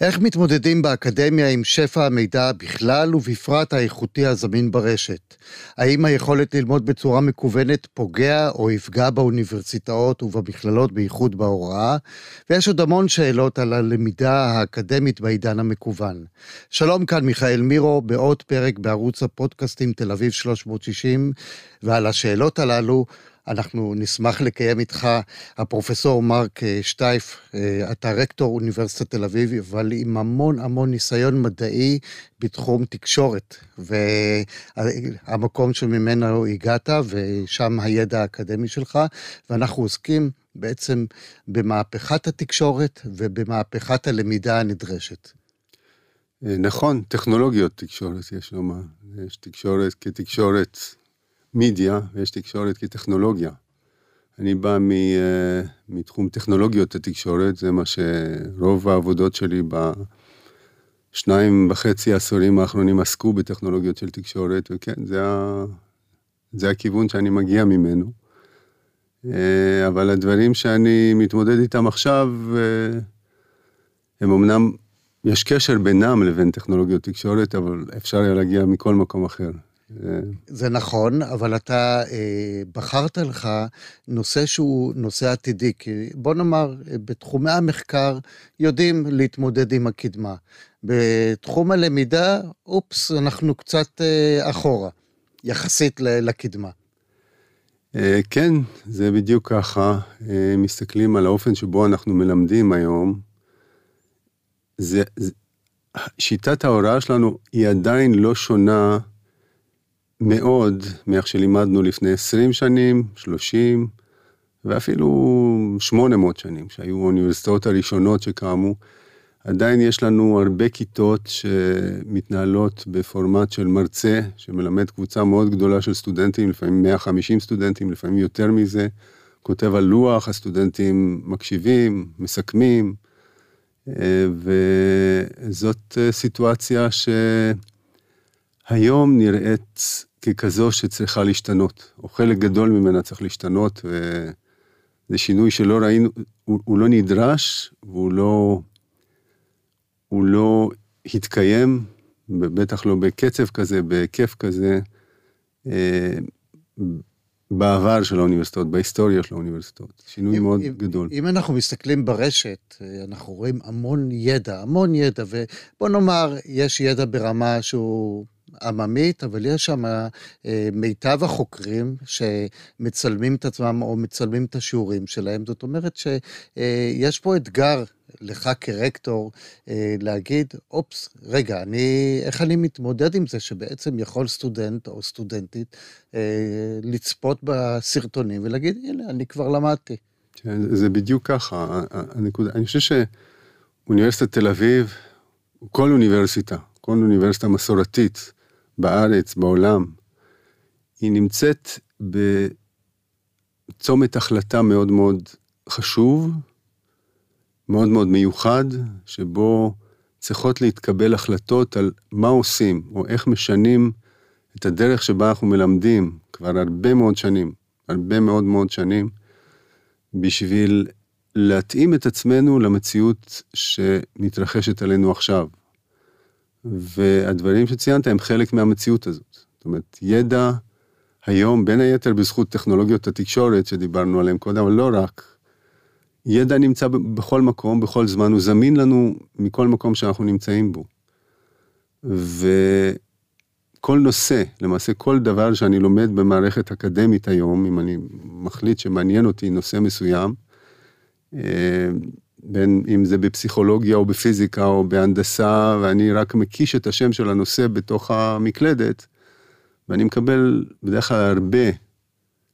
איך מתמודדים באקדמיה עם שפע המידע בכלל ובפרט האיכותי הזמין ברשת? האם היכולת ללמוד בצורה מקוונת פוגע או יפגע באוניברסיטאות ובמכללות בייחוד בהוראה? ויש עוד המון שאלות על הלמידה האקדמית בעידן המקוון. שלום כאן מיכאל מירו בעוד פרק בערוץ הפודקאסטים תל אביב 360, ועל השאלות הללו אנחנו נשמח לקיים איתך, הפרופסור מרק אה, שטייף, אה, אתה רקטור אוניברסיטת תל אביב, אבל עם המון המון ניסיון מדעי בתחום תקשורת, והמקום שממנו הגעת, ושם הידע האקדמי שלך, ואנחנו עוסקים בעצם במהפכת התקשורת ובמהפכת הלמידה הנדרשת. אה, נכון, טכנולוגיות תקשורת יש לומר. יש תקשורת כתקשורת מדיה ויש תקשורת כטכנולוגיה. אני בא מ, uh, מתחום טכנולוגיות התקשורת, זה מה שרוב העבודות שלי בשניים וחצי עשורים האחרונים עסקו בטכנולוגיות של תקשורת, וכן, זה, ה, זה הכיוון שאני מגיע ממנו. Uh, אבל הדברים שאני מתמודד איתם עכשיו, uh, הם אמנם, יש קשר בינם לבין טכנולוגיות תקשורת, אבל אפשר היה להגיע מכל מקום אחר. זה נכון, אבל אתה אה, בחרת לך נושא שהוא נושא עתידי, כי בוא נאמר, בתחומי המחקר יודעים להתמודד עם הקדמה. בתחום הלמידה, אופס, אנחנו קצת אה, אחורה, יחסית לקדמה. אה, כן, זה בדיוק ככה. אה, מסתכלים על האופן שבו אנחנו מלמדים היום. זה, זה, שיטת ההוראה שלנו היא עדיין לא שונה מאוד מאיך שלימדנו לפני 20 שנים, 30, ואפילו 800 שנים, שהיו האוניברסיטאות הראשונות שקמו. עדיין יש לנו הרבה כיתות שמתנהלות בפורמט של מרצה, שמלמד קבוצה מאוד גדולה של סטודנטים, לפעמים 150 סטודנטים, לפעמים יותר מזה, כותב על לוח, הסטודנטים מקשיבים, מסכמים, אה, וזאת אה, סיטואציה ש... היום נראית ככזו שצריכה להשתנות, או חלק גדול ממנה צריך להשתנות, וזה שינוי שלא ראינו, הוא, הוא לא נדרש, והוא לא, הוא לא התקיים, בטח לא בקצב כזה, בהיקף כזה, אה, בעבר של האוניברסיטאות, בהיסטוריה של האוניברסיטאות. שינוי אם, מאוד אם, גדול. אם אנחנו מסתכלים ברשת, אה, אנחנו רואים המון ידע, המון ידע, ובוא נאמר, יש ידע ברמה שהוא עממית, אבל יש שם אה, מיטב החוקרים שמצלמים את עצמם או מצלמים את השיעורים שלהם. זאת אומרת שיש פה אתגר לך כרקטור אה, להגיד, אופס, רגע, אני, איך אני מתמודד עם זה שבעצם יכול סטודנט או סטודנטית אה, לצפות בסרטונים ולהגיד, הנה, אני כבר למדתי. כן, זה בדיוק ככה, הנקודה. אני חושב שאוניברסיטת תל אביב, כל אוניברסיטה, כל אוניברסיטה מסורתית, בארץ, בעולם, היא נמצאת בצומת החלטה מאוד מאוד חשוב, מאוד מאוד מיוחד, שבו צריכות להתקבל החלטות על מה עושים, או איך משנים את הדרך שבה אנחנו מלמדים כבר הרבה מאוד שנים, הרבה מאוד מאוד שנים, בשביל להתאים את עצמנו למציאות שמתרחשת עלינו עכשיו. והדברים שציינת הם חלק מהמציאות הזאת. זאת אומרת, ידע היום, בין היתר בזכות טכנולוגיות התקשורת שדיברנו עליהן קודם, אבל לא רק, ידע נמצא בכל מקום, בכל זמן, הוא זמין לנו מכל מקום שאנחנו נמצאים בו. וכל נושא, למעשה כל דבר שאני לומד במערכת אקדמית היום, אם אני מחליט שמעניין אותי נושא מסוים, אה, בין אם זה בפסיכולוגיה או בפיזיקה או בהנדסה, ואני רק מקיש את השם של הנושא בתוך המקלדת, ואני מקבל בדרך כלל הרבה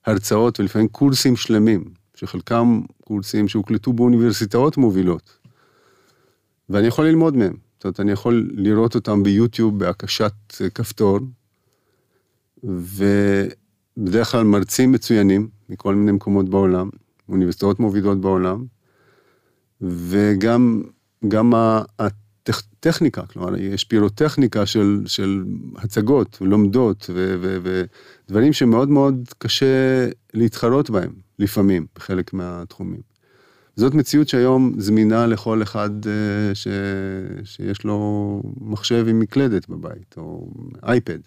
הרצאות ולפעמים קורסים שלמים, שחלקם קורסים שהוקלטו באוניברסיטאות מובילות, ואני יכול ללמוד מהם. זאת אומרת, אני יכול לראות אותם ביוטיוב בהקשת כפתור, ובדרך כלל מרצים מצוינים מכל מיני מקומות בעולם, אוניברסיטאות מובילות בעולם, וגם גם טכ, טכניקה, כלומר, יש פירוטכניקה של, של הצגות, לומדות, ו, ו, ודברים שמאוד מאוד קשה להתחרות בהם, לפעמים, בחלק מהתחומים. זאת מציאות שהיום זמינה לכל אחד אה, ש... שיש לו מחשב עם מקלדת בבית, או אייפד,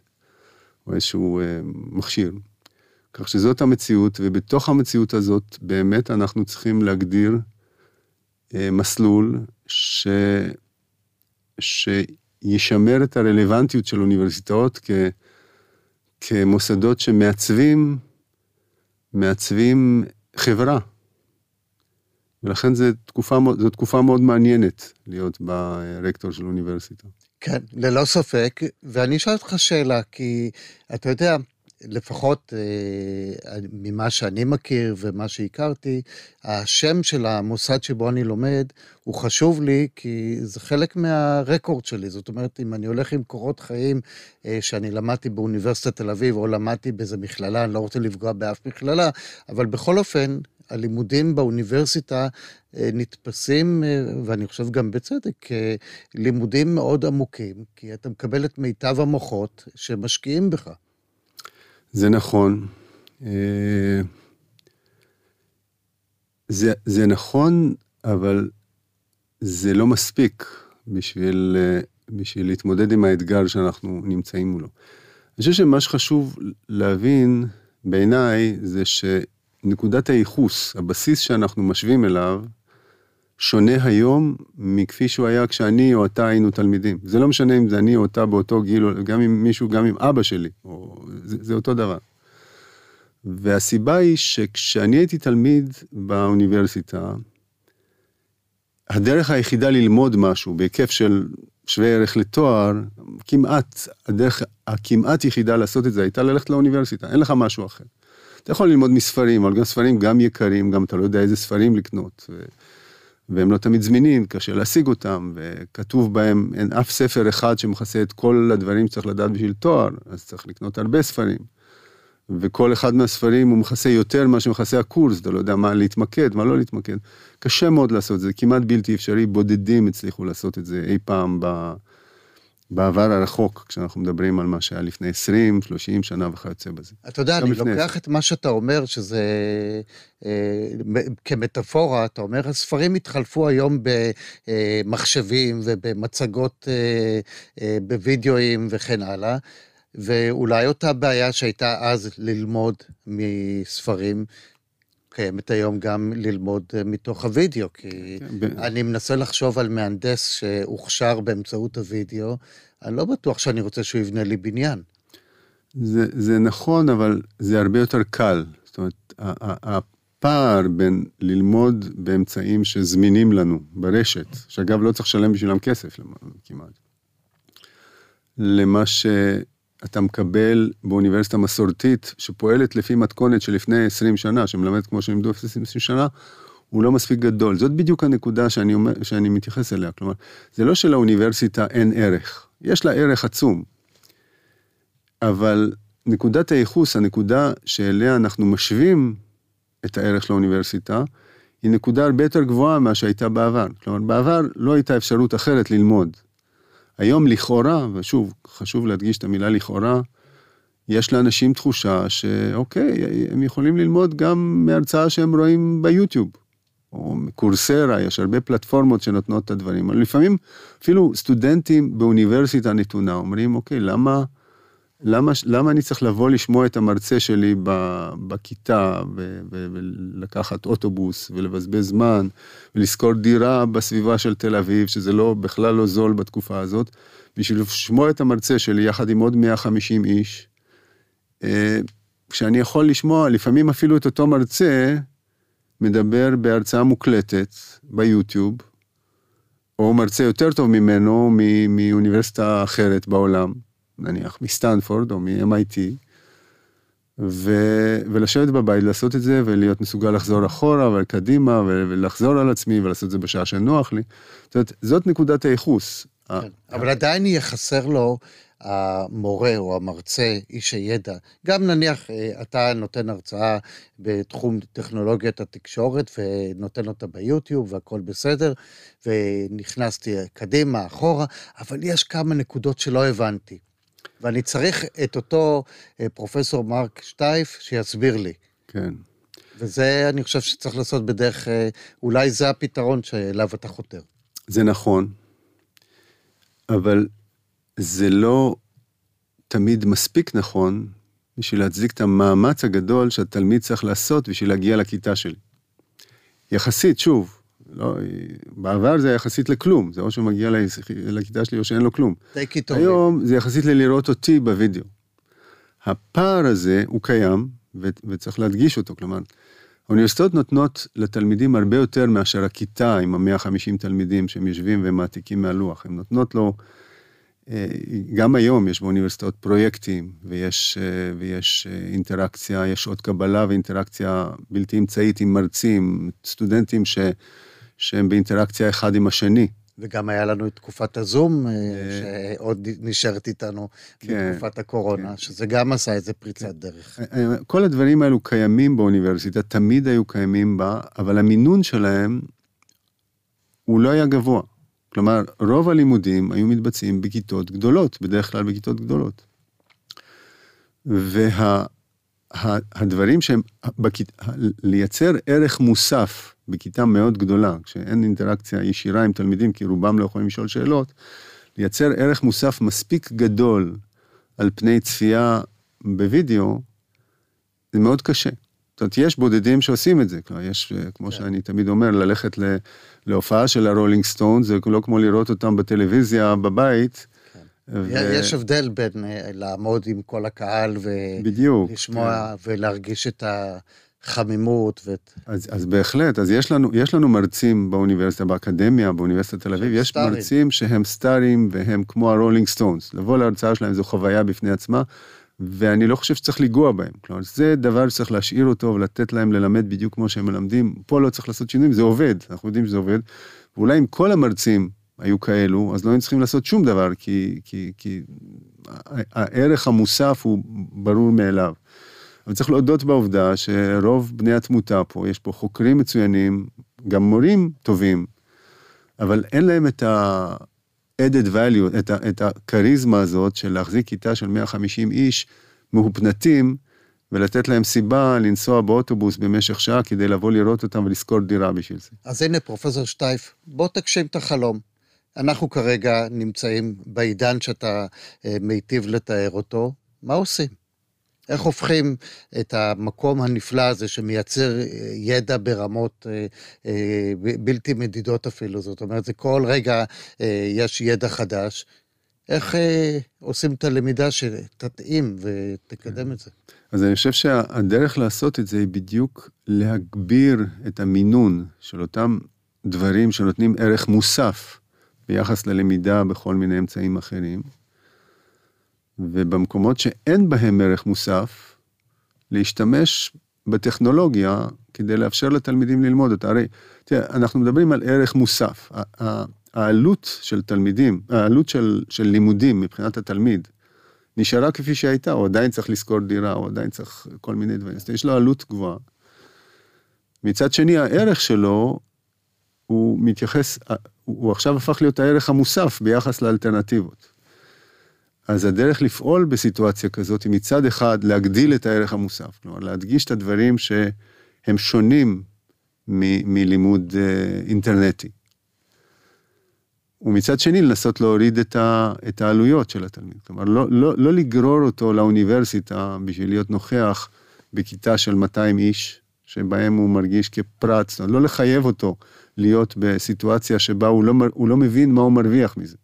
או איזשהו אה, מכשיר. כך שזאת המציאות, ובתוך המציאות הזאת באמת אנחנו צריכים להגדיר מסלול ש... שישמר את הרלוונטיות של אוניברסיטאות כ... כמוסדות שמעצבים מעצבים חברה. ולכן זו תקופה, תקופה מאוד מעניינת להיות ברקטור של אוניברסיטה. כן, ללא ספק. ואני אשאל אותך שאלה, כי אתה יודע, לפחות אה, ממה שאני מכיר ומה שהכרתי, השם של המוסד שבו אני לומד הוא חשוב לי כי זה חלק מהרקורד שלי. זאת אומרת, אם אני הולך עם קורות חיים אה, שאני למדתי באוניברסיטת תל אביב או למדתי באיזה מכללה, אני לא רוצה לפגוע באף מכללה, אבל בכל אופן, הלימודים באוניברסיטה אה, נתפסים, ואני חושב גם בצדק, כלימודים מאוד עמוקים, כי אתה מקבל את מיטב המוחות שמשקיעים בך. זה נכון. אה, זה, זה נכון, אבל זה לא מספיק בשביל, בשביל להתמודד עם האתגר שאנחנו נמצאים מולו. אני חושב שמה שחשוב להבין בעיניי זה ש... נקודת הייחוס, הבסיס שאנחנו משווים אליו, שונה היום מכפי שהוא היה כשאני או אתה היינו תלמידים. זה לא משנה אם זה אני או אתה באותו גיל, גם עם מישהו, גם עם אבא שלי, או... זה, זה אותו דבר. והסיבה היא שכשאני הייתי תלמיד באוניברסיטה, הדרך היחידה ללמוד משהו בהיקף של שווה ערך לתואר, כמעט, הדרך הכמעט יחידה לעשות את זה הייתה ללכת לאוניברסיטה, אין לך משהו אחר. אתה יכול ללמוד מספרים, אבל גם ספרים גם יקרים, גם אתה לא יודע איזה ספרים לקנות. ו... והם לא תמיד זמינים, קשה להשיג אותם, וכתוב בהם, אין אף ספר אחד שמכסה את כל הדברים שצריך לדעת בשביל תואר, אז צריך לקנות הרבה ספרים. וכל אחד מהספרים הוא מכסה יותר ממה שמכסה הקורס, אתה לא יודע מה להתמקד, מה לא להתמקד. קשה מאוד לעשות את זה, כמעט בלתי אפשרי, בודדים הצליחו לעשות את זה אי פעם ב... בעבר הרחוק, כשאנחנו מדברים על מה שהיה לפני 20, 30 שנה וכיוצא בזה. אתה יודע, אני לוקח את מה שאתה אומר, שזה אה, כמטאפורה, אתה אומר, הספרים התחלפו היום במחשבים ובמצגות אה, אה, בווידאוים וכן הלאה, ואולי אותה בעיה שהייתה אז ללמוד מספרים, קיימת היום גם ללמוד מתוך הוידאו, כי כן, אני מנסה לחשוב על מהנדס שהוכשר באמצעות הוידאו, אני לא בטוח שאני רוצה שהוא יבנה לי בניין. זה, זה נכון, אבל זה הרבה יותר קל. זאת אומרת, הפער בין ללמוד באמצעים שזמינים לנו ברשת, שאגב לא צריך לשלם בשבילם כסף כמעט, למה שאתה מקבל באוניברסיטה מסורתית, שפועלת לפי מתכונת של לפני 20 שנה, שמלמד כמו שלימדו לפני 20 שנה, הוא לא מספיק גדול. זאת בדיוק הנקודה שאני, אומר, שאני מתייחס אליה. כלומר, זה לא שלאוניברסיטה אין ערך. יש לה ערך עצום. אבל נקודת הייחוס, הנקודה שאליה אנחנו משווים את הערך של האוניברסיטה, היא נקודה הרבה יותר גבוהה ממה שהייתה בעבר. כלומר, בעבר לא הייתה אפשרות אחרת ללמוד. היום לכאורה, ושוב, חשוב להדגיש את המילה לכאורה, יש לאנשים תחושה שאוקיי, הם יכולים ללמוד גם מהרצאה שהם רואים ביוטיוב. או קורסרה, יש הרבה פלטפורמות שנותנות את הדברים. לפעמים אפילו סטודנטים באוניברסיטה נתונה אומרים, אוקיי, למה, למה, למה אני צריך לבוא לשמוע את המרצה שלי בכיתה ולקחת אוטובוס ולבזבז זמן ולשכור דירה בסביבה של תל אביב, שזה לא, בכלל לא זול בתקופה הזאת, בשביל לשמוע את המרצה שלי יחד עם עוד 150 איש, אה, כשאני יכול לשמוע לפעמים אפילו את אותו מרצה, מדבר בהרצאה מוקלטת ביוטיוב, או מרצה יותר טוב ממנו מאוניברסיטה אחרת בעולם, נניח מסטנפורד או מ-MIT, ו... ולשבת בבית, לעשות את זה, ולהיות מסוגל לחזור אחורה וקדימה, ולחזור על עצמי, ולעשות את זה בשעה שנוח לי. זאת אומרת, זאת נקודת הייחוס. כן, אבל עדיין יהיה חסר לו המורה או המרצה, איש הידע, גם נניח אה, אתה נותן הרצאה בתחום טכנולוגיית התקשורת ונותן אותה ביוטיוב והכל בסדר, ונכנסתי קדימה, אחורה, אבל יש כמה נקודות שלא הבנתי. ואני צריך את אותו אה, פרופסור מרק שטייף שיסביר לי. כן. וזה, אני חושב שצריך לעשות בדרך, אה, אולי זה הפתרון שאליו אתה חותר. זה נכון, אבל זה לא תמיד מספיק נכון בשביל להצדיק את המאמץ הגדול שהתלמיד צריך לעשות בשביל להגיע לכיתה שלי. יחסית, שוב, לא, בעבר זה יחסית לכלום, זה או שהוא מגיע לכיתה שלי או שאין לו כלום. היום זה יחסית ללראות אותי בווידאו. הפער הזה הוא קיים, ו- וצריך להדגיש אותו, כלומר, האוניברסיטאות נותנות לתלמידים הרבה יותר מאשר הכיתה עם ה-150 תלמידים שהם יושבים ומעתיקים מהלוח, הן נותנות לו, אה, גם היום יש באוניברסיטאות פרויקטים, ויש, אה, ויש אה, אינטראקציה, יש שעות קבלה ואינטראקציה בלתי אמצעית עם מרצים, סטודנטים ש... שהם באינטראקציה אחד עם השני. וגם היה לנו את תקופת הזום, אה, שעוד נשארת איתנו כן, בתקופת הקורונה, כן. שזה גם עשה איזה פריצת כן. דרך. אה, אה, כל הדברים האלו קיימים באוניברסיטה, תמיד היו קיימים בה, אבל המינון שלהם הוא לא היה גבוה. כלומר, רוב הלימודים היו מתבצעים בכיתות גדולות, בדרך כלל בכיתות גדולות. והדברים וה, שהם, בכית, לייצר ערך מוסף בכיתה מאוד גדולה, כשאין אינטראקציה ישירה עם תלמידים, כי רובם לא יכולים לשאול שאלות, לייצר ערך מוסף מספיק גדול על פני צפייה בווידאו, זה מאוד קשה. זאת אומרת, יש בודדים שעושים את זה, כלומר, יש, כמו כן. שאני תמיד אומר, ללכת להופעה של הרולינג סטון, זה לא כמו לראות אותם בטלוויזיה בבית. כן. ו... יש הבדל בין אה, לעמוד עם כל הקהל ולשמוע כן. ולהרגיש את ה... חמימות. ו... אז, אז בהחלט, אז יש לנו, יש לנו מרצים באוניברסיטה, באקדמיה, באוניברסיטת תל אביב, יש סטארים. מרצים שהם סטארים והם כמו הרולינג סטונס. לבוא להרצאה שלהם זו חוויה בפני עצמה, ואני לא חושב שצריך לנגוע בהם. כלומר, זה דבר שצריך להשאיר אותו ולתת להם ללמד בדיוק כמו שהם מלמדים. פה לא צריך לעשות שינויים, זה עובד, אנחנו יודעים שזה עובד. ואולי אם כל המרצים היו כאלו, אז לא היינו צריכים לעשות שום דבר, כי, כי, כי הערך המוסף הוא ברור מאליו. אבל צריך להודות בעובדה שרוב בני התמותה פה, יש פה חוקרים מצוינים, גם מורים טובים, אבל אין להם את ה-added value, את, ה- את הכריזמה הזאת של להחזיק כיתה של 150 איש מהופנטים, ולתת להם סיבה לנסוע באוטובוס במשך שעה כדי לבוא לראות אותם ולשכור דירה בשביל זה. אז הנה, פרופסור שטייף, בוא תגשים את החלום. אנחנו כרגע נמצאים בעידן שאתה אה, מיטיב לתאר אותו, מה עושים? איך הופכים את המקום הנפלא הזה שמייצר אה, ידע ברמות אה, אה, בלתי מדידות אפילו, זאת אומרת, זה כל רגע יש ידע חדש. איך עושים את הלמידה שתתאים ותקדם את זה? אז אני חושב שהדרך לעשות את זה היא בדיוק להגביר את המינון של אותם דברים שנותנים ערך מוסף ביחס ללמידה בכל מיני אמצעים אחרים. ובמקומות שאין בהם ערך מוסף, להשתמש בטכנולוגיה כדי לאפשר לתלמידים ללמוד אותה. הרי, תראה, אנחנו מדברים על ערך מוסף. העלות של תלמידים, העלות של, של לימודים מבחינת התלמיד, נשארה כפי שהייתה, הוא עדיין צריך לשכור דירה, הוא עדיין צריך כל מיני דברים. אז יש לו עלות גבוהה. מצד שני, הערך שלו, הוא מתייחס, הוא עכשיו הפך להיות הערך המוסף ביחס לאלטרנטיבות. אז הדרך לפעול בסיטואציה כזאת היא מצד אחד להגדיל את הערך המוסף, כלומר להדגיש את הדברים שהם שונים מ- מלימוד uh, אינטרנטי. ומצד שני לנסות להוריד את, ה, את העלויות של התלמיד. כלומר, לא, לא, לא לגרור אותו לאוניברסיטה בשביל להיות נוכח בכיתה של 200 איש, שבהם הוא מרגיש זאת אומרת, לא לחייב אותו להיות בסיטואציה שבה הוא לא, הוא לא מבין מה הוא מרוויח מזה.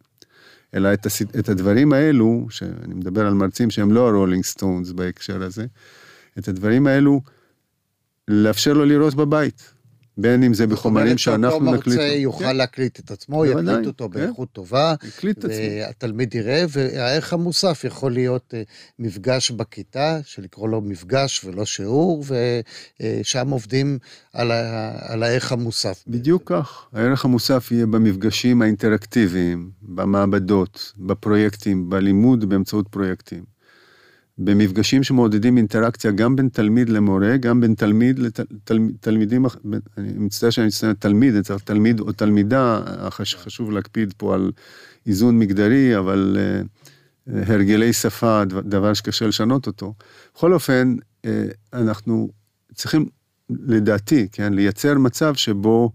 אלא את, הס... את הדברים האלו, שאני מדבר על מרצים שהם לא הרולינג סטונס בהקשר הזה, את הדברים האלו, לאפשר לו לראות בבית, בין אם זה בחומרים שאנחנו נקליט. זאת אומרת שאותו מרצה יוכל כן. להקליט את עצמו, יקליט אותו כן. באיכות טובה, יקליט את עצמו. והתלמיד יראה, והערך המוסף יכול להיות אה, מפגש בכיתה, שלקרוא לו מפגש ולא שיעור, ושם עובדים על, ה, על הערך המוסף. בדיוק כך. הערך המוסף יהיה במפגשים האינטראקטיביים, במעבדות, בפרויקטים, בלימוד באמצעות פרויקטים. במפגשים שמעודדים אינטראקציה גם בין תלמיד למורה, גם בין תלמיד לתלמידים, לתל, אני מצטער שאני מצטער תלמיד, אני צריך תלמיד או תלמידה, חשוב להקפיד פה על איזון מגדרי, אבל uh, הרגלי שפה, דבר שקשה לשנות אותו. בכל אופן, uh, אנחנו צריכים, לדעתי, כן, לייצר מצב שבו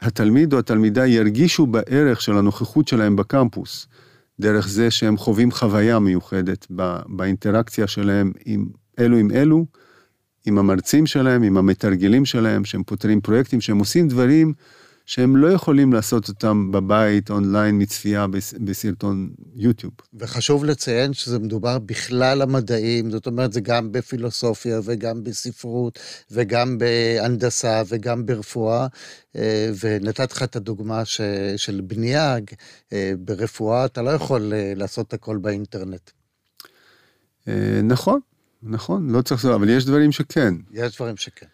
התלמיד או התלמידה ירגישו בערך של הנוכחות שלהם בקמפוס. דרך זה שהם חווים חוויה מיוחדת באינטראקציה שלהם עם אלו עם אלו, עם המרצים שלהם, עם המתרגלים שלהם, שהם פותרים פרויקטים, שהם עושים דברים שהם לא יכולים לעשות אותם בבית, אונליין, מצפייה בסרטון יוטיוב. וחשוב לציין שזה מדובר בכלל המדעים, זאת אומרת, זה גם בפילוסופיה וגם בספרות וגם בהנדסה וגם ברפואה, אה, ונתתי לך את הדוגמה ש, של בנייה, אה, ברפואה אתה לא יכול אה, לעשות הכל באינטרנט. נכון, נכון, לא צריך, אבל יש דברים שכן. יש דברים שכן.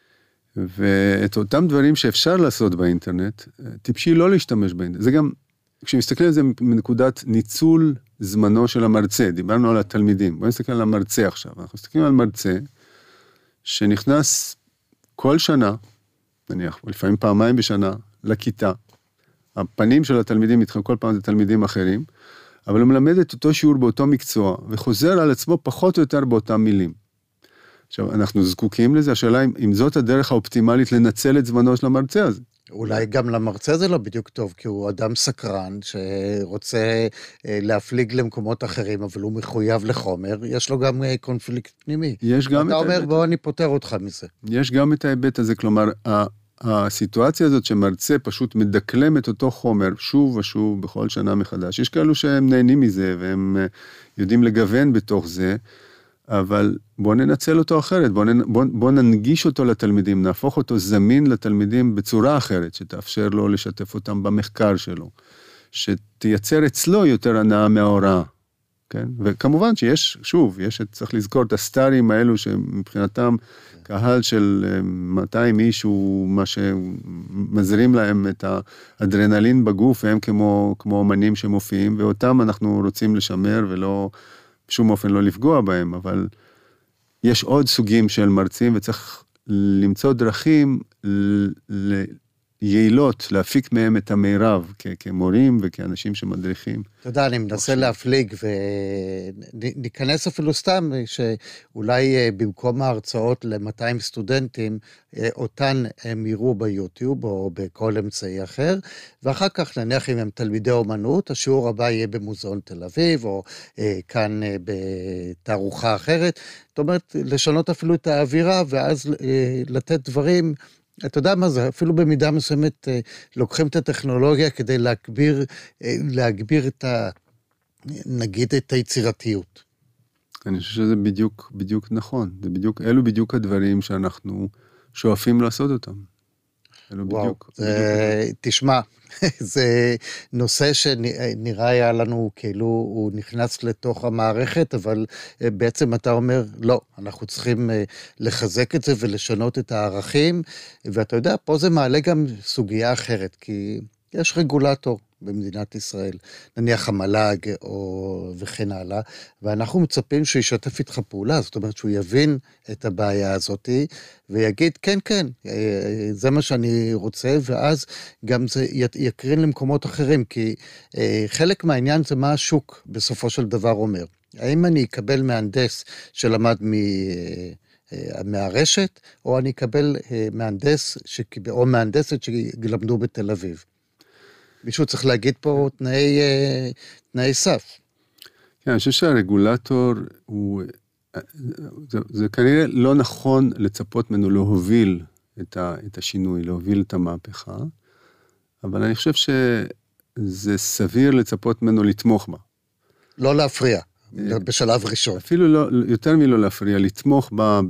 ואת אותם דברים שאפשר לעשות באינטרנט, טיפשי לא להשתמש באינטרנט. זה גם, כשמסתכלים על זה מנקודת ניצול זמנו של המרצה, דיברנו על התלמידים, בואו נסתכל על המרצה עכשיו. אנחנו מסתכלים על מרצה שנכנס כל שנה, נניח, לפעמים פעמיים בשנה, לכיתה. הפנים של התלמידים איתכם כל פעם זה תלמידים אחרים, אבל הוא מלמד את אותו שיעור באותו מקצוע, וחוזר על עצמו פחות או יותר באותם מילים. עכשיו, אנחנו זקוקים לזה, השאלה אם, אם זאת הדרך האופטימלית לנצל את זמנו של המרצה הזה. אולי גם למרצה זה לא בדיוק טוב, כי הוא אדם סקרן שרוצה אה, להפליג למקומות אחרים, אבל הוא מחויב לחומר, יש לו גם אה, קונפליקט פנימי. יש גם את ההיבט. אתה אומר, בוא, אני פוטר אותך מזה. יש גם את ההיבט הזה, כלומר, הסיטואציה הזאת שמרצה פשוט מדקלם את אותו חומר שוב ושוב בכל שנה מחדש, יש כאלו שהם נהנים מזה והם אה, יודעים לגוון בתוך זה. אבל בואו ננצל אותו אחרת, בואו בוא, בוא ננגיש אותו לתלמידים, נהפוך אותו זמין לתלמידים בצורה אחרת, שתאפשר לו לשתף אותם במחקר שלו, שתייצר אצלו יותר הנאה מההוראה, כן? וכמובן שיש, שוב, יש, צריך לזכור את הסטארים האלו שמבחינתם קהל של 200 איש הוא מה שמזרים להם את האדרנלין בגוף, והם כמו, כמו אמנים שמופיעים, ואותם אנחנו רוצים לשמר ולא... בשום אופן לא לפגוע בהם, אבל יש עוד סוגים של מרצים וצריך למצוא דרכים יעילות להפיק מהם את המירב כמורים וכאנשים שמדריכים. אתה יודע, אני מנסה להפליג וניכנס אפילו סתם, שאולי אה, במקום ההרצאות ל-200 סטודנטים, אה, אותן הם יראו ביוטיוב או בכל אמצעי אחר, ואחר כך נניח אם הם תלמידי אומנות, השיעור הבא יהיה במוזיאון תל אביב, או אה, כאן בתערוכה אחרת. זאת אומרת, לשנות אפילו את האווירה, ואז לתת דברים אתה יודע מה זה, אפילו במידה מסוימת אה, לוקחים את הטכנולוגיה כדי להגביר, אה, להגביר את ה... נגיד את היצירתיות. אני חושב שזה בדיוק, בדיוק נכון. זה בדיוק, אלו בדיוק הדברים שאנחנו שואפים לעשות אותם. אלו וואו, בדיוק. זה, בדיוק. תשמע, זה נושא שנראה היה לנו כאילו הוא נכנס לתוך המערכת, אבל אה, בעצם אתה אומר, לא, אנחנו צריכים אה, לחזק את זה ולשנות את הערכים, ואתה יודע, פה זה מעלה גם סוגיה אחרת, כי יש רגולטור. במדינת ישראל, נניח המל"ג או וכן הלאה, ואנחנו מצפים שהוא ישתף איתך פעולה, זאת אומרת שהוא יבין את הבעיה הזאת ויגיד, כן, כן, אה, זה מה שאני רוצה, ואז גם זה יקרין למקומות אחרים, כי אה, חלק מהעניין זה מה השוק בסופו של דבר אומר. האם אני אקבל מהנדס שלמד מ... אה, מהרשת, או אני אקבל מהנדס או מהנדסת שלמדו בתל אביב. מישהו צריך להגיד פה תנאי, אה, תנאי סף. כן, אני חושב שהרגולטור הוא, זה, זה כנראה לא נכון לצפות ממנו להוביל את, ה, את השינוי, להוביל את המהפכה, אבל אני חושב שזה סביר לצפות ממנו לתמוך בה. לא להפריע. בשלב ראשון. אפילו לא, יותר מלא להפריע, לתמוך בה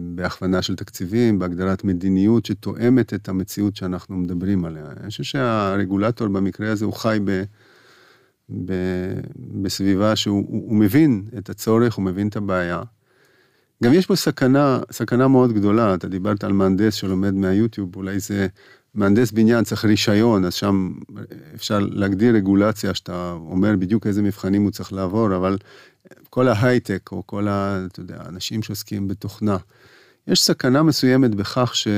בהכוונה של תקציבים, בהגדרת מדיניות שתואמת את המציאות שאנחנו מדברים עליה. אני חושב שהרגולטור במקרה הזה הוא חי ב, ב, בסביבה שהוא הוא, הוא מבין את הצורך, הוא מבין את הבעיה. גם יש פה סכנה, סכנה מאוד גדולה, אתה דיברת על מהנדס שלומד מהיוטיוב, אולי זה מהנדס בניין צריך רישיון, אז שם אפשר להגדיר רגולציה שאתה אומר בדיוק איזה מבחנים הוא צריך לעבור, אבל כל ההייטק, או כל ה... אתה יודע, האנשים שעוסקים בתוכנה, יש סכנה מסוימת בכך ש...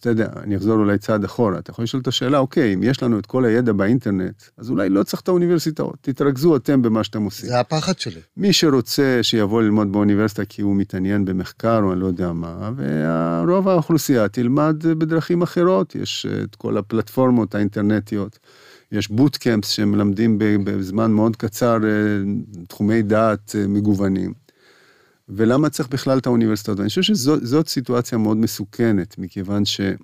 אתה יודע, אני אחזור אולי צעד אחורה, אתה יכול לשאול את השאלה, אוקיי, אם יש לנו את כל הידע באינטרנט, אז אולי לא צריך את האוניברסיטאות, תתרכזו אתם במה שאתם עושים. זה הפחד שלי. מי שרוצה שיבוא ללמוד באוניברסיטה כי הוא מתעניין במחקר או אני לא יודע מה, ורוב האוכלוסייה תלמד בדרכים אחרות, יש את כל הפלטפורמות האינטרנטיות. יש בוטקאמפס שמלמדים בזמן מאוד קצר אה, תחומי דעת אה, מגוונים. ולמה צריך בכלל את האוניברסיטאות? אני חושב שזאת סיטואציה מאוד מסוכנת, מכיוון שאדם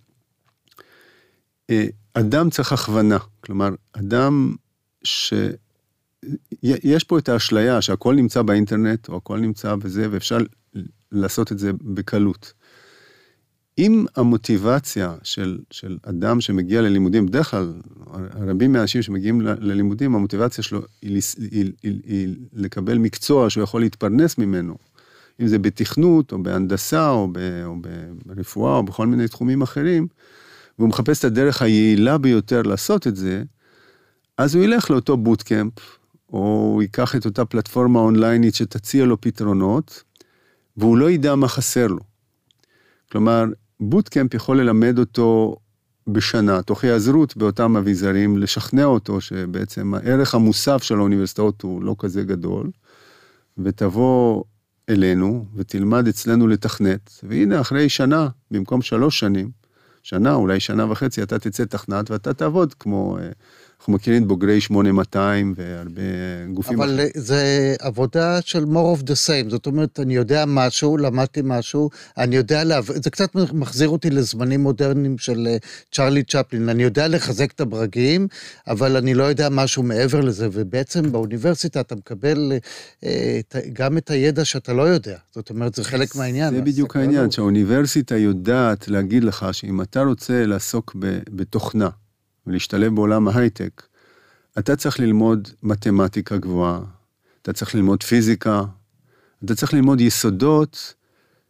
אה, צריך הכוונה. כלומר, אדם ש... יש פה את האשליה שהכל נמצא באינטרנט, או הכל נמצא בזה, ואפשר לעשות את זה בקלות. אם המוטיבציה של, של אדם שמגיע ללימודים, בדרך כלל, רבים מהאנשים שמגיעים ללימודים, המוטיבציה שלו היא, היא, היא, היא לקבל מקצוע שהוא יכול להתפרנס ממנו, אם זה בתכנות, או בהנדסה, או, ב, או ברפואה, או בכל מיני תחומים אחרים, והוא מחפש את הדרך היעילה ביותר לעשות את זה, אז הוא ילך לאותו בוטקאמפ, או הוא ייקח את אותה פלטפורמה אונליינית שתציע לו פתרונות, והוא לא ידע מה חסר לו. כלומר, בוטקאמפ יכול ללמד אותו בשנה, תוך היעזרות באותם אביזרים, לשכנע אותו שבעצם הערך המוסף של האוניברסיטאות הוא לא כזה גדול, ותבוא אלינו ותלמד אצלנו לתכנת, והנה אחרי שנה, במקום שלוש שנים, שנה, אולי שנה וחצי, אתה תצא תכנת ואתה תעבוד כמו אה, אנחנו מכירים בוגרי 8200 והרבה גופים אבל אחרים. זה עבודה של more of the same, זאת אומרת, אני יודע משהו, למדתי משהו, אני יודע, לה... זה קצת מחזיר אותי לזמנים מודרניים של אה, צ'רלי צ'פלין, אני יודע לחזק את הברגים, אבל אני לא יודע משהו מעבר לזה, ובעצם באוניברסיטה אתה מקבל אה, גם את הידע שאתה לא יודע, זאת אומרת, זה חלק מהעניין. זה בדיוק העניין, שהאוניברסיטה יודעת להגיד לך שאם אתה רוצה לעסוק בתוכנה, ולהשתלב בעולם ההייטק, אתה צריך ללמוד מתמטיקה גבוהה, אתה צריך ללמוד פיזיקה, אתה צריך ללמוד יסודות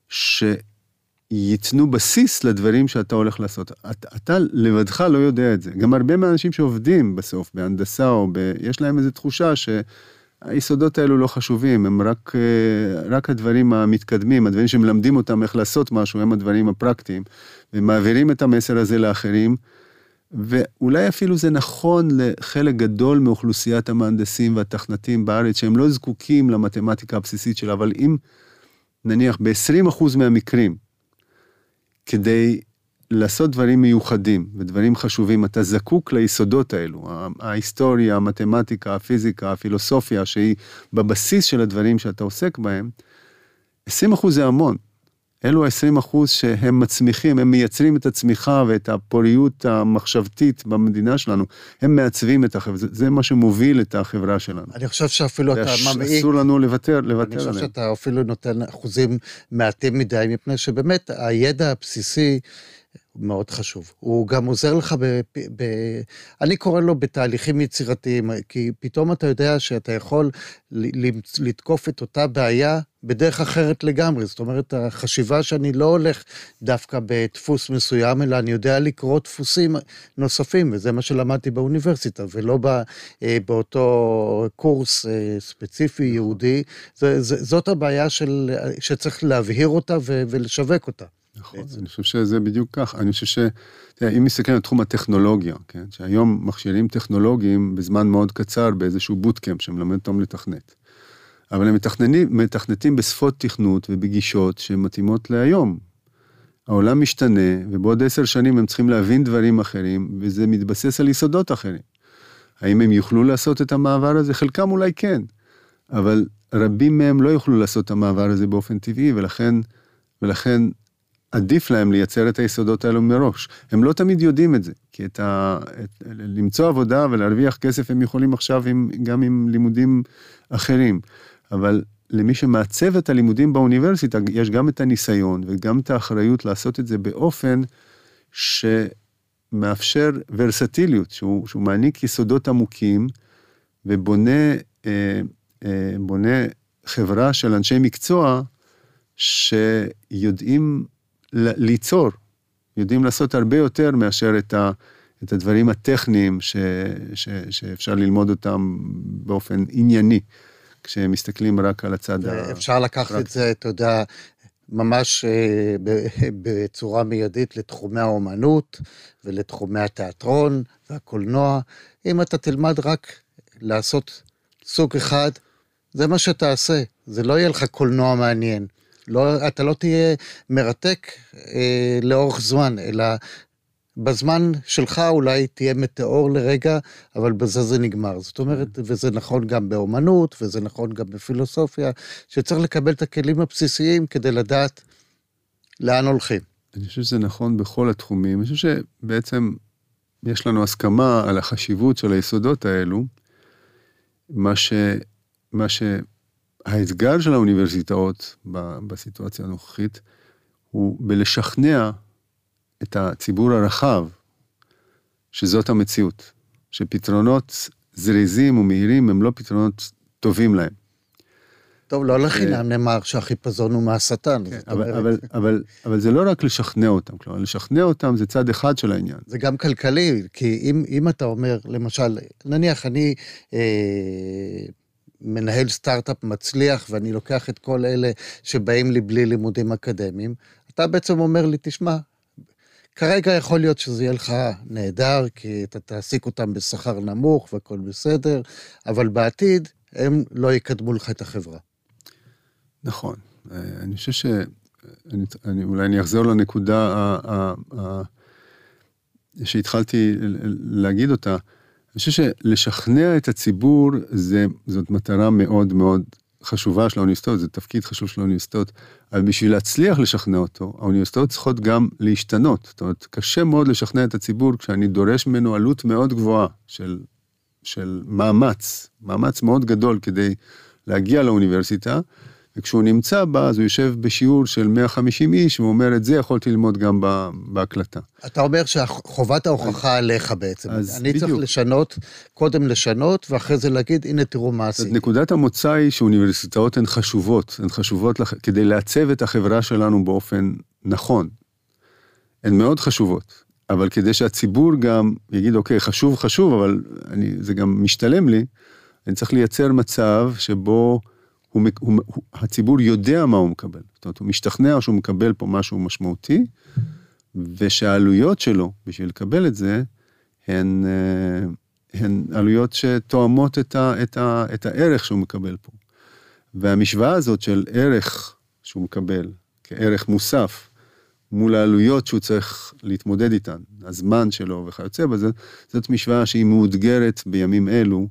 שייתנו בסיס לדברים שאתה הולך לעשות. אתה, אתה לבדך לא יודע את זה. גם הרבה מהאנשים שעובדים בסוף בהנדסה או ב... יש להם איזו תחושה שהיסודות האלו לא חשובים, הם רק, רק הדברים המתקדמים, הדברים שמלמדים אותם איך לעשות משהו, הם הדברים הפרקטיים, ומעבירים את המסר הזה לאחרים. ואולי אפילו זה נכון לחלק גדול מאוכלוסיית המהנדסים והתכנתים בארץ, שהם לא זקוקים למתמטיקה הבסיסית שלה, אבל אם נניח ב-20% מהמקרים, כדי לעשות דברים מיוחדים ודברים חשובים, אתה זקוק ליסודות האלו, ההיסטוריה, המתמטיקה, הפיזיקה, הפילוסופיה, שהיא בבסיס של הדברים שאתה עוסק בהם, 20% זה המון. אלו ה-20 אחוז שהם מצמיחים, הם מייצרים את הצמיחה ואת הפוריות המחשבתית במדינה שלנו. הם מעצבים את החברה, זה, זה מה שמוביל את החברה שלנו. אני חושב שאפילו אתה ממעיט... אסור לנו לוותר, לוותר עליהם. אני חושב שאתה אפילו נותן אחוזים מעטים מדי, מפני שבאמת הידע הבסיסי... מאוד חשוב. הוא גם עוזר לך ב, ב. אני קורא לו בתהליכים יצירתיים, כי פתאום אתה יודע שאתה יכול לתקוף את אותה בעיה בדרך אחרת לגמרי. זאת אומרת, החשיבה שאני לא הולך דווקא בדפוס מסוים, אלא אני יודע לקרוא דפוסים נוספים, וזה מה שלמדתי באוניברסיטה, ולא בא, אה, באותו קורס אה, ספציפי ייעודי. זה, זה, זאת הבעיה של, שצריך להבהיר אותה ולשווק אותה. נכון, בעצם. אני חושב שזה בדיוק כך. אני חושב ש... תראה, אם מסתכלים על תחום הטכנולוגיה, כן, שהיום מכשירים טכנולוגיים בזמן מאוד קצר באיזשהו בוטקאמפ שמלמד אותם לתכנת. אבל הם מתכננים, מתכנתים בשפות תכנות ובגישות שמתאימות להיום. העולם משתנה, ובעוד עשר שנים הם צריכים להבין דברים אחרים, וזה מתבסס על יסודות אחרים. האם הם יוכלו לעשות את המעבר הזה? חלקם אולי כן, אבל רבים מהם לא יוכלו לעשות את המעבר הזה באופן טבעי, ולכן, ולכן עדיף להם לייצר את היסודות האלו מראש. הם לא תמיד יודעים את זה, כי את ה... את... למצוא עבודה ולהרוויח כסף הם יכולים עכשיו עם... גם עם לימודים אחרים. אבל למי שמעצב את הלימודים באוניברסיטה, יש גם את הניסיון וגם את האחריות לעשות את זה באופן שמאפשר ורסטיליות, שהוא, שהוא מעניק יסודות עמוקים ובונה אה, אה, חברה של אנשי מקצוע שיודעים ליצור, יודעים לעשות הרבה יותר מאשר את, ה, את הדברים הטכניים ש, ש, שאפשר ללמוד אותם באופן ענייני, כשמסתכלים רק על הצד ה... אפשר לקחת את זה, אתה יודע, ממש אה, בצורה מיידית לתחומי האומנות ולתחומי התיאטרון והקולנוע. אם אתה תלמד רק לעשות סוג אחד, זה מה שתעשה, זה לא יהיה לך קולנוע מעניין. לא, אתה לא תהיה מרתק אה, לאורך זמן, אלא בזמן שלך אולי תהיה מטאור לרגע, אבל בזה זה נגמר. זאת אומרת, וזה נכון גם באומנות, וזה נכון גם בפילוסופיה, שצריך לקבל את הכלים הבסיסיים כדי לדעת לאן הולכים. אני חושב שזה נכון בכל התחומים. אני חושב שבעצם יש לנו הסכמה על החשיבות של היסודות האלו, מה ש... מה שהאתגר של האוניברסיטאות בסיטואציה הנוכחית הוא בלשכנע את הציבור הרחב שזאת המציאות, שפתרונות זריזים ומהירים הם לא פתרונות טובים להם. טוב, לא לחינם נאמר שהחיפזון הוא מהשטן. כן, אבל, אבל, אבל, אבל זה לא רק לשכנע אותם, כלומר, לשכנע אותם זה צד אחד של העניין. זה גם כלכלי, כי אם, אם אתה אומר, למשל, נניח אני אה, מנהל סטארט-אפ מצליח, ואני לוקח את כל אלה שבאים לי בלי לימודים אקדמיים, אתה בעצם אומר לי, תשמע, כרגע יכול להיות שזה יהיה לך נהדר, כי אתה תעסיק אותם בשכר נמוך והכול בסדר, אבל בעתיד הם לא יקדמו לך את החברה. נכון. אה, אני חושב ש... אני, אני, אולי אני אחזור לנקודה ה, ה, ה, שהתחלתי להגיד אותה. אני חושב שלשכנע את הציבור זה, זאת מטרה מאוד מאוד חשובה של האוניברסיטאות, זה תפקיד חשוב של האוניברסיטאות, אבל בשביל להצליח לשכנע אותו, האוניברסיטאות צריכות גם להשתנות. זאת אומרת, קשה מאוד לשכנע את הציבור כשאני דורש ממנו עלות מאוד גבוהה של, של מאמץ, מאמץ מאוד גדול כדי להגיע לאוניברסיטה, וכשהוא נמצא בה, אז הוא יושב בשיעור של 150 איש, והוא אומר, את זה יכולתי ללמוד גם בהקלטה. אתה אומר שחובת ההוכחה אז, עליך בעצם. אז אני בדיוק. צריך לשנות, קודם לשנות, ואחרי זה להגיד, הנה תראו מה עשיתי. נקודת המוצא היא שאוניברסיטאות הן חשובות, הן חשובות לח... כדי לעצב את החברה שלנו באופן נכון. הן מאוד חשובות, אבל כדי שהציבור גם יגיד, אוקיי, חשוב, חשוב, אבל אני, זה גם משתלם לי, אני צריך לייצר מצב שבו... הוא, הוא, הוא, הציבור יודע מה הוא מקבל. זאת אומרת, הוא משתכנע שהוא מקבל פה משהו משמעותי, ושהעלויות שלו בשביל לקבל את זה, הן, אה, הן עלויות שתואמות את, ה, את, ה, את הערך שהוא מקבל פה. והמשוואה הזאת של ערך שהוא מקבל, כערך מוסף, מול העלויות שהוא צריך להתמודד איתן, הזמן שלו וכיוצא בזה, זאת משוואה שהיא מאותגרת בימים אלו,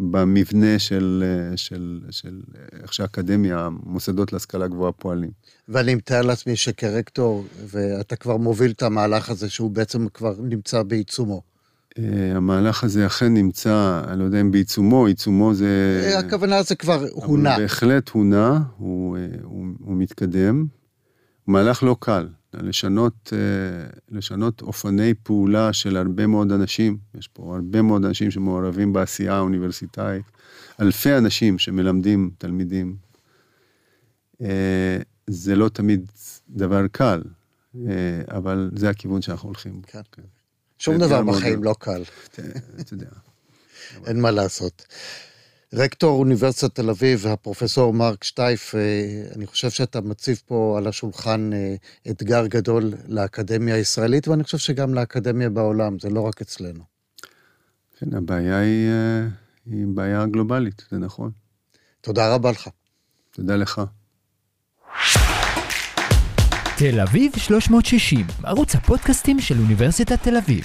במבנה של, של, של איך שהאקדמיה, המוסדות להשכלה גבוהה פועלים. ואני מתאר לעצמי שכרקטור, ואתה כבר מוביל את המהלך הזה, שהוא בעצם כבר נמצא בעיצומו. אה, המהלך הזה אכן נמצא, אני לא יודע אם בעיצומו, עיצומו זה... אה, הכוונה זה כבר הונע. בהחלט הונע, הוא, אה, הוא, הוא מתקדם. מהלך לא קל. לשנות, אה, לשנות אופני פעולה של הרבה מאוד אנשים. יש פה הרבה מאוד אנשים שמעורבים בעשייה האוניברסיטאית, אלפי אנשים שמלמדים תלמידים. אה, זה לא תמיד דבר קל, אה, אבל זה הכיוון שאנחנו הולכים. כן. כן. שום דבר בחיים לא קל. אתה יודע. אין מה לעשות. רקטור אוניברסיטת תל אביב והפרופסור מרק שטייף, אה, אני חושב שאתה מציב פה על השולחן אה, אתגר גדול לאקדמיה הישראלית, ואני חושב שגם לאקדמיה בעולם, זה לא רק אצלנו. כן, הבעיה היא, אה, היא בעיה גלובלית, זה נכון. תודה רבה לך. תודה לך. תל אביב 360, ערוץ הפודקאסטים של אוניברסיטת תל אביב.